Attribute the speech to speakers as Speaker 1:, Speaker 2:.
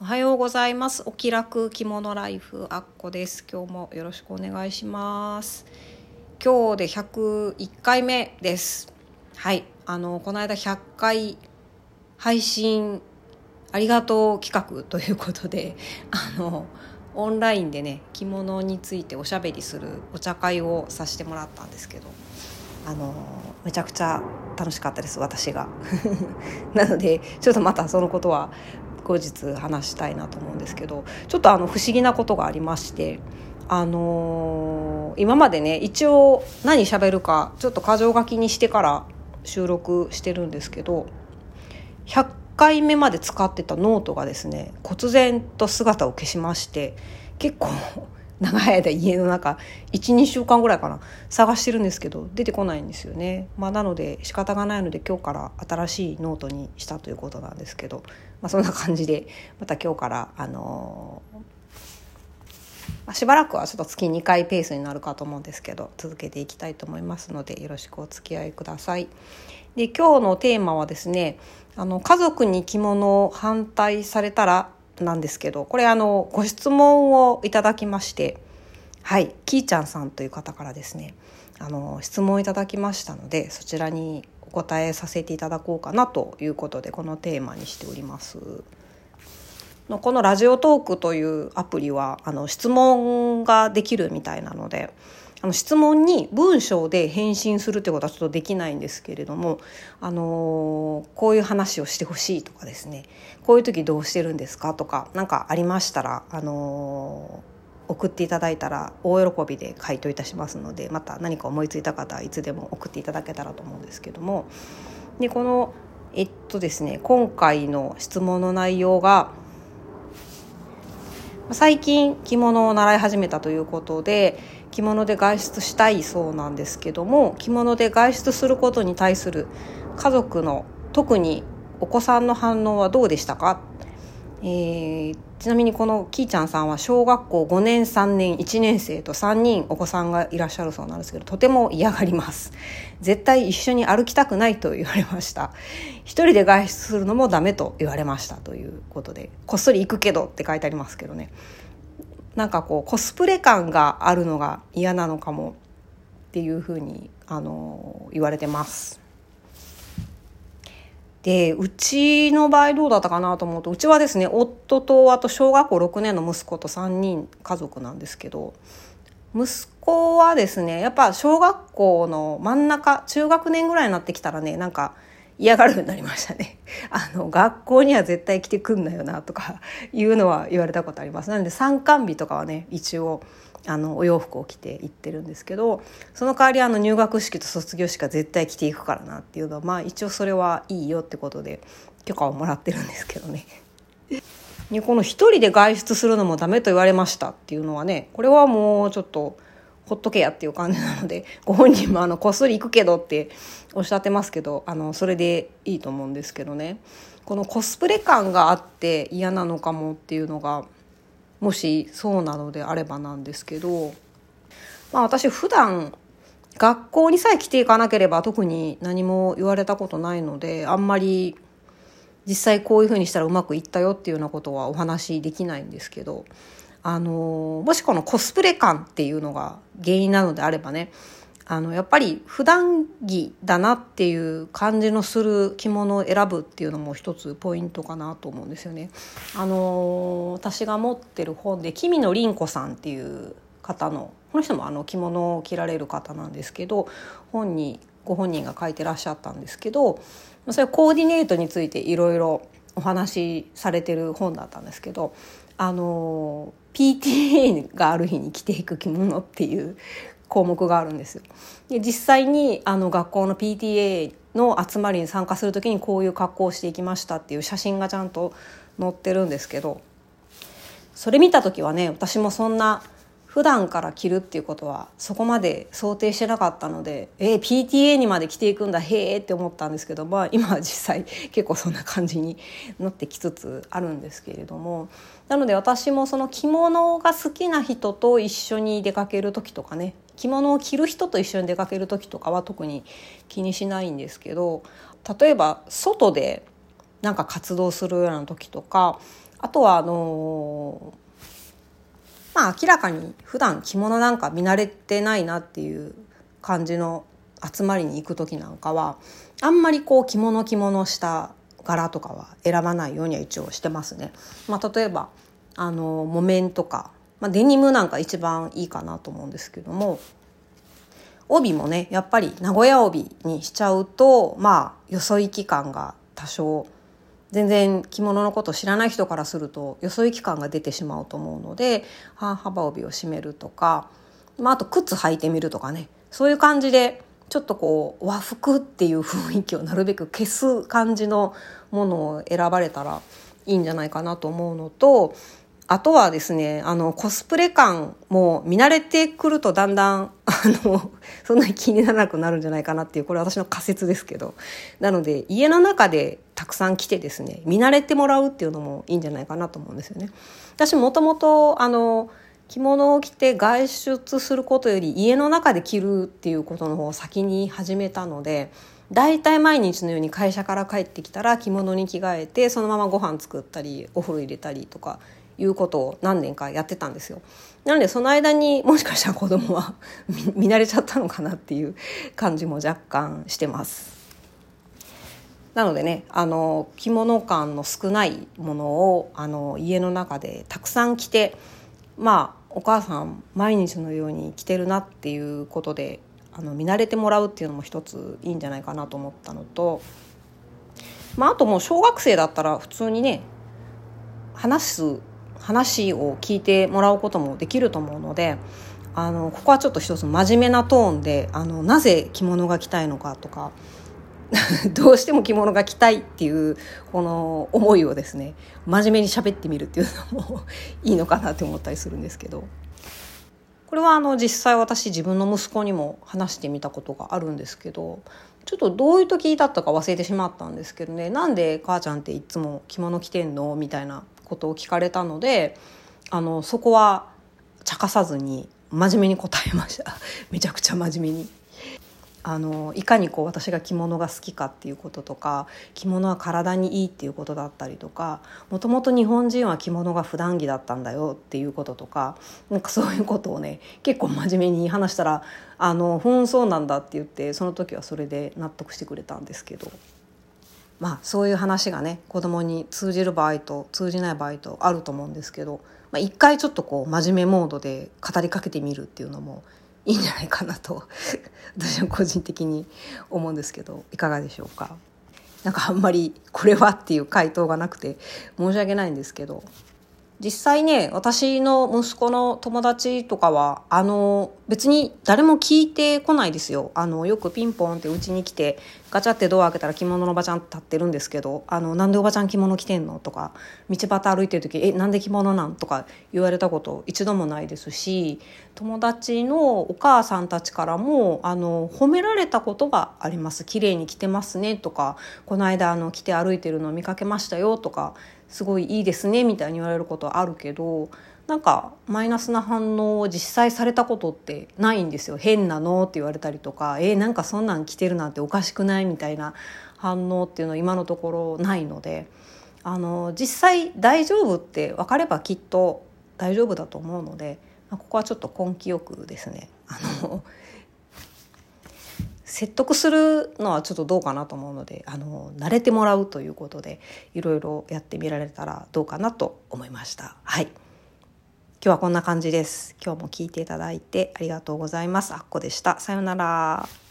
Speaker 1: おはようございます。お気楽着物ライフあっこです。今日もよろしくお願いします。今日で101回目です。はい、あのこの間100回配信ありがとう企画ということで、あのオンラインでね着物についておしゃべりするお茶会をさせてもらったんですけど、あのめちゃくちゃ楽しかったです私が。なのでちょっとまたそのことは後日話したいなと思うんですけどちょっとあの不思議なことがありましてあのー今までね一応何喋るかちょっと箇条書きにしてから収録してるんですけど100回目まで使ってたノートがですね忽然と姿を消しまして結構長い間家の中12週間ぐらいかな探してるんですけど出てこないんですよね、まあ、なので仕方がないので今日から新しいノートにしたということなんですけど、まあ、そんな感じでまた今日からあのーしばらくはちょっと月2回ペースになるかと思うんですけど続けていきたいと思いますのでよろしくお付き合いください。で今日のテーマはですねあの家族に着物を反対されたらなんですけどこれあのご質問をいただきましてはいきーちゃんさんという方からですねあの質問いただきましたのでそちらにお答えさせていただこうかなということでこのテーマにしております。のこのラジオトークというアプリはあの質問ができるみたいなのであの質問に文章で返信するってことはちょっとできないんですけれども、あのーこういう話をしてほしいとかですね。こういう時どうしてるんですかとか何かありましたら、あのー送っていただいたら大喜びで回答いたしますのでまた何か思いついた方はいつでも送っていただけたらと思うんですけども。でこのえっとですね今回の質問の内容が最近着物を習い始めたということで着物で外出したいそうなんですけども着物で外出することに対する家族の特にお子さんの反応はどうでしたか、えーちなみにこのきーちゃんさんは小学校5年3年1年生と3人お子さんがいらっしゃるそうなんですけどとても嫌がります。絶対一緒に歩きたくないと言われました。一人で外出するのもダメと言われましたということでこっそり行くけどって書いてありますけどね。なんかこうコスプレ感があるのが嫌なのかもっていうふうにあの言われてます。でうちの場合どうだったかなと思うとうちはですね夫とあと小学校6年の息子と3人家族なんですけど息子はですねやっぱ小学校の真ん中中学年ぐらいになってきたらねなんか嫌がるようになりましたね。あの学校には絶対来てくんなよなとか いうのは言われたことあります。なので参観日とかはね一応あのお洋服を着て行ってるんですけどその代わりあの入学式と卒業式は絶対着ていくからなっていうのはまあ一応それはいいよってことで許可をもらってるんですけどね。でこの一人で外出するのもダメと言われましたっていうのはねこれはもうちょっとほっとけやっていう感じなので ご本人もあのこっそり行くけどっておっしゃってますけどあのそれでいいと思うんですけどね。このコスプレ感があって嫌なのかもっていうのがもしそうなのであればなんですけど、まあ、私普段学校にさえ来ていかなければ特に何も言われたことないのであんまり実際こういうふうにしたらうまくいったよっていうようなことはお話しできないんですけどあのもしこのコスプレ感っていうのが原因なのであればねあのやっぱり普段着だなっていう感じのする着物を選ぶっていうのも一つポイントかなと思うんですよね。あの私が持ってる本で君野凛子さんっていう方のこの人もあの着物を着られる方なんですけど本にご本人が書いてらっしゃったんですけどそれコーディネートについていろいろお話しされてる本だったんですけどあの PTA がある日に着ていく着物っていう項目があるんです。で実際にあの学校の PTA の集まりに参加する時にこういう格好をしていきましたっていう写真がちゃんと載ってるんですけどそれ見た時はね私もそんな普段から着るっていうことはそこまで想定してなかったのでえー、PTA にまで着ていくんだへえって思ったんですけど、まあ、今は実際結構そんな感じになってきつつあるんですけれどもなので私もその着物が好きな人と一緒に出かける時とかね着物を着る人と一緒に出かける時とかは特に気にしないんですけど例えば外でなんか活動するような時とかあとはあのまあ明らかに普段着物なんか見慣れてないなっていう感じの集まりに行く時なんかはあんまりこう着物着物した柄とかは選ばないようには一応してますね。まあ、例えばあの木綿とか、まあ、デニムなんか一番いいかなと思うんですけども帯もねやっぱり名古屋帯にしちゃうとまあよそ行き感が多少全然着物のこと知らない人からするとよそ行き感が出てしまうと思うので半幅帯を締めるとか、まあ、あと靴履いてみるとかねそういう感じでちょっとこう和服っていう雰囲気をなるべく消す感じのものを選ばれたらいいんじゃないかなと思うのとあとはですね、あの、コスプレ感も見慣れてくるとだんだん、あの、そんなに気にならなくなるんじゃないかなっていう、これ私の仮説ですけど。なので、家の中でたくさん来てですね、見慣れてもらうっていうのもいいんじゃないかなと思うんですよね。私もともと、あの、着物を着て外出することより家の中で着るっていうことの方を先に始めたので、大体毎日のように会社から帰ってきたら着物に着替えてそのままご飯作ったりお風呂入れたりとかいうことを何年かやってたんですよ。なのでその間にもしかしたら子供は 見慣れちゃったのかなっていう感じも若干してます。なのでねあの着物感の少ないものをあの家の中でたくさん着てまあお母さん毎日のように着てるなっていうことであの見慣れてもらうっていうのも一ついいんじゃないかなと思ったのと、まあ、あともう小学生だったら普通にね話す話を聞いてもらうこともできると思うのであのここはちょっと一つ真面目なトーンであのなぜ着物が着たいのかとか どうしても着物が着たいっていうこの思いをですね真面目に喋ってみるっていうのもいいのかなって思ったりするんですけどこれはあの実際私自分の息子にも話してみたことがあるんですけどちょっとどういう時だったか忘れてしまったんですけどねなんで母ちゃんっていつも着物着てんのみたいなことを聞かれたのであのそこは茶化さずに真面目に答えました めちゃくちゃ真面目に。あのいかにこう私が着物が好きかっていうこととか着物は体にいいっていうことだったりとかもともと日本人は着物が普段着だったんだよっていうこととかなんかそういうことをね結構真面目に話したら「あのふんそうなんだ」って言ってその時はそれで納得してくれたんですけど。まあ、そういう話がね子供に通じる場合と通じない場合とあると思うんですけど、まあ、一回ちょっとこう真面目モードで語りかけてみるっていうのもいいんじゃないかなと 私は個人的に思うんですけどいかがでしょうか？なんかあんまりこれはっていう回答がなくて申し訳ないんですけど実際ね私の息子の友達とかはあの別に誰も聞いてこないですよあのよくピンポンってうちに来てガチャってドア開けたら着物のおばちゃん立ってるんですけど「あのなんでおばちゃん着物着てんの?」とか道端歩いてる時「えなんで着物なん?」とか言われたこと一度もないですし友達のお母さんたちからもあの褒められたことがあります「綺麗に着てますね」とか「この間あの着て歩いてるのを見かけましたよ」とかすごいいいですねみたいに言われることはあるけどなんかマイナスな反応を実際されたことってないんですよ。変なのって言われたりとかえー、なんかそんなん着てるなんておかしくないみたいな反応っていうのは今のところないのであの実際大丈夫って分かればきっと大丈夫だと思うので、まあ、ここはちょっと根気よくですねあの説得するのはちょっとどうかなと思うのであの慣れてもらうということでいろいろやってみられたらどうかなと思いました。はい今日はこんな感じです。今日も聞いていただいてありがとうございます。あっこでした。さようなら。